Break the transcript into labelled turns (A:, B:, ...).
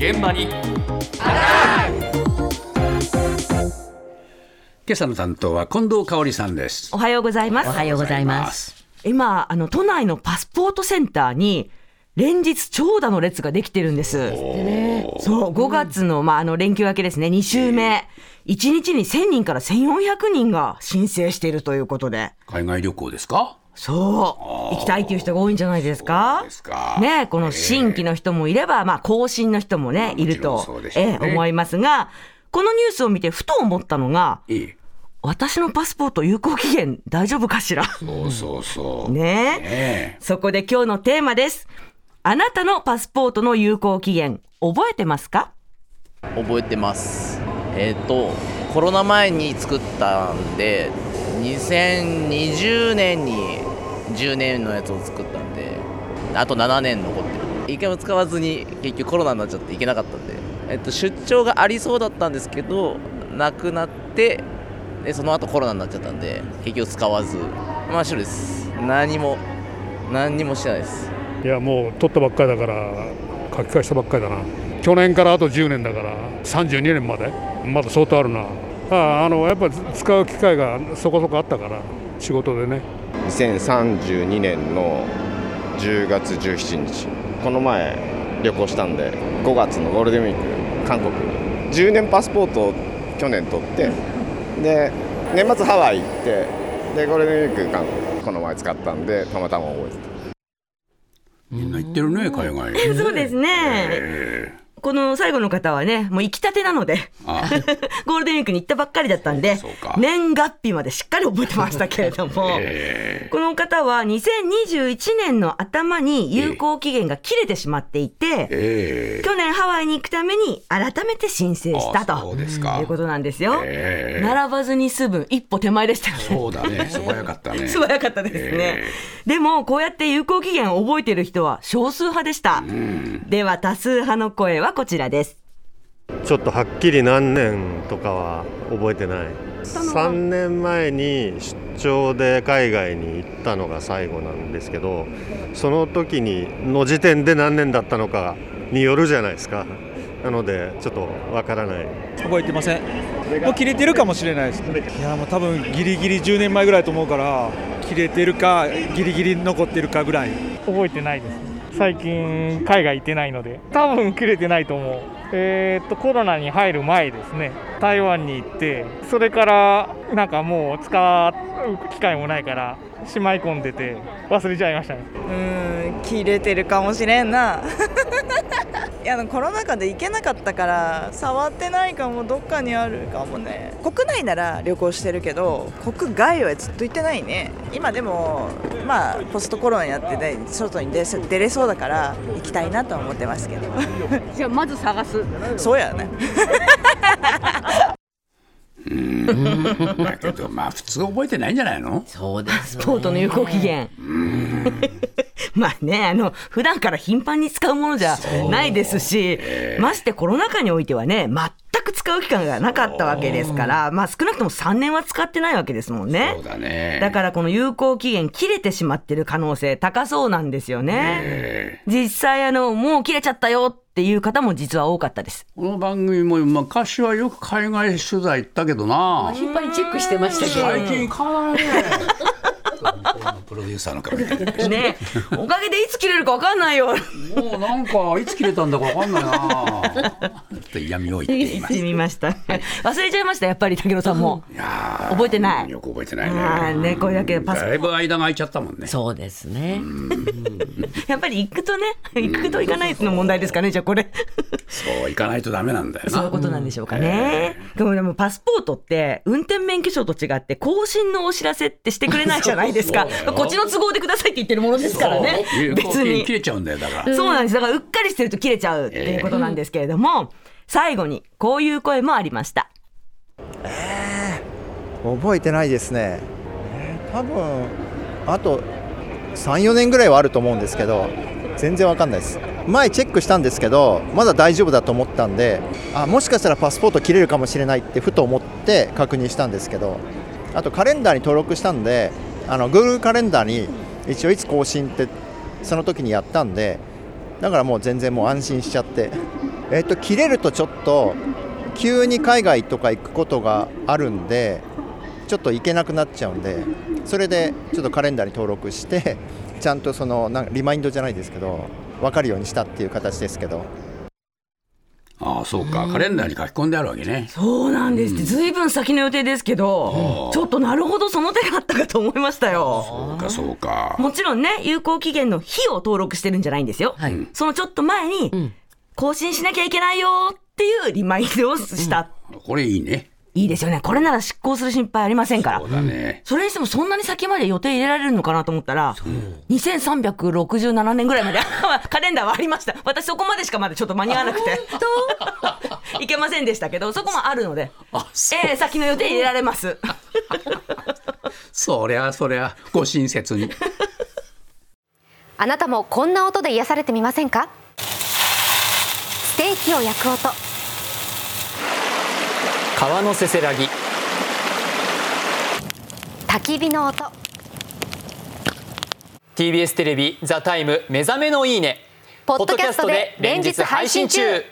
A: 現場に。今朝の担当は近藤香織さんです。
B: おはようございます。
C: おはようございます。
B: 今あの都内のパスポートセンターに連日長蛇の列ができてるんです。そう5月の,、まあ、あの連休明けですね。2週目、1日に1000人から1400人が申請しているということで。
A: 海外旅行ですか？
B: そう。行きたいという人が多いんじゃないですか？
A: ですか。
B: ねこの新規の人もいれば、まあ、更新の人もねいると
A: ね。
B: ええ思いますがこのニュースを見てふと思ったのが
A: いい
B: 私のパスポート有効期限大丈夫かしら？
A: そうそうそう。
B: ね。
A: ねえ。
B: そこで今日のテーマです。あなたのパスポートの有効期限、覚えてますか？
D: 覚えてます。えっ、とコロナ前に作ったんで2020年に10年のやつを作ったんであと7年残ってる。一回も使わずに結局コロナになっちゃって行けなかったんで、えっと、出張がありそうだったんですけどなくなってでその後コロナになっちゃったんで結局使わず。真っ白です。何も何にもしてないです。
E: いやもう取ったばっかりだから書き換えしたばっかりだな。去年からあと10年だから32年まで。まだ相当あるな。ああのやっぱ使う機会がそこそこあったから仕事でね。
F: 2032年の10月17日。この前旅行したんで5月のゴールデンウィーク韓国に。10年パスポートを去年取ってで年末ハワイ行ってでゴールデンウィーク韓国。この前使ったんでたまたま覚えてた。
A: みんな行ってるね海外。
B: そうですね。この最後の方はね、もう行きたてなので、
A: あ
B: ゴールデンウィークに行ったばっかりだったんで年月日までしっかり覚えてましたけれども、この方は2021年の頭に有効期限が切れてしまっていて、
A: ええ。
B: 去年ハワイに行くために改めて申請したということなんですよ。
A: ええ。
B: 並ばずに済む一歩手前でしたよね。
A: そうだね。素早かったね。
B: 素早かったですね。でも、こうやって有効期限を覚えている人は少数派でした。では、多数派の声はこちらです。
G: ちょっとはっきり何年とかは覚えてない。3年前に出張で海外に行ったのが最後なんですけどその時にの時点で何年だったのかによるじゃないですか。なのでちょっとわからない。
H: 覚えてません。もう切れてるかもしれないです。いやもう多分ギリギリ10年前ぐらいと思うから切れてるかギリギリ残ってるかぐらい。
I: 覚えてないです最近海外行ってないので多分切れてないと思う。えーっとコロナに入る前ですね。台湾に行ってそれからなんかもう使う機会もないからしまい込んでて忘れちゃいましたね。
J: うん切れてるかもしれんな。いやコロナ禍で行けなかったから触ってないかもどっかにあるかもね。国内なら旅行してるけど国外はずっと行ってないね。今でもまあポストコロナになってね外に出せ出れそうだから行きたいなとは思ってますけど。
C: じゃあまず探す。
J: そうやね。
A: だけどまあ普通覚えてないんじゃないの？
C: そうです、ね。
B: ポートの有効期限。まあね、あの、普段から頻繁に使うものじゃないですし、ましてコロナ禍においてはね、全く使う期間がなかったわけですから、まあ少なくとも3年は使ってないわけですもんね。
A: そうだね
B: だからこの有効期限切れてしまってる可能性高そうなんですよね。実際あの、もう切れちゃったよっていう方も実は多かったです。
A: この番組も昔はよく海外取材行ったけどな
C: 頻繁にチェックしてましたけど。
A: 最近行かないねプロデューサーの方みたいな
B: ね、おかげでいつ切れるかわかんないよ。
A: もうなんかいつ切れたんだかわかんないなって嫌味を言っています
B: みました。忘れちゃいました、やっぱり武野さんも。
A: いやー
B: 覚えてない。
A: よく覚えてない
B: ああ
A: ね
B: ね、これだけパス。
A: だいぶ間が空いちゃったもんね。
C: そうですね。
B: やっぱり行くとね、行くと行かないの問題ですかね、じゃあこれ。
A: そう行かないとダメなんだよな。
B: そういうことなんでしょうかね。でもでもパスポートって運転免許証と違って更新のお知らせってしてくれないじゃないですか。こっちの都合でくださいって言ってるものですからね。別に。
A: 限切。れちゃうんだよだから。
B: そうなんです。だからうっかりしてると切れちゃうっていうことなんですけれども、最後にこういう声もありました。
K: 覚えてないですね、えー多分あと34年ぐらいはあると思うんですけど全然わかんないです。前チェックしたんですけどまだ大丈夫だと思ったんであもしかしたらパスポート切れるかもしれないってふと思って確認したんですけどあとカレンダーに登録したんであの Google カレンダーに一応いつ更新ってその時にやったんでだからもう全然もう安心しちゃって。えっと、切れるとちょっと急に海外とか行くことがあるんでちょっと行けなくなっちゃうんでそれでちょっとカレンダーに登録してちゃんとそのなんかリマインドじゃないですけど分かるようにしたっていう形ですけど
A: ああそうか、カレンダーに書き込んであるわけね。
B: そうなんですって、ずいぶん先の予定ですけど、ちょっとなるほどその手があったかと思いましたよ。
A: そうかそうか。
B: もちろんね、有効期限の日を登録してるんじゃないんですよ。そのちょっと前に、更新しなきゃいけないよっていうリマインドをした。
A: これいいね。
B: いいですよね。これなら執行する心配ありませんから。
A: そうだね。
B: それにしてもそんなに先まで予定入れられるのかなと思ったら、2367年ぐらいまで カレンダーはありました。私そこまでしかまだちょっと間に合わなくて。いけませんでしたけど、そこもあるので。ええ先の予定入れられます。
A: そりゃそりゃご親切に。
L: あなたもこんな音で癒されてみませんか？ステーキを焼く音。
M: 川のせせらぎ。
L: 焚き火の音。
M: TBS テレビ「ザタイム目覚めのいいね」
L: ポッドキャストで連日配信中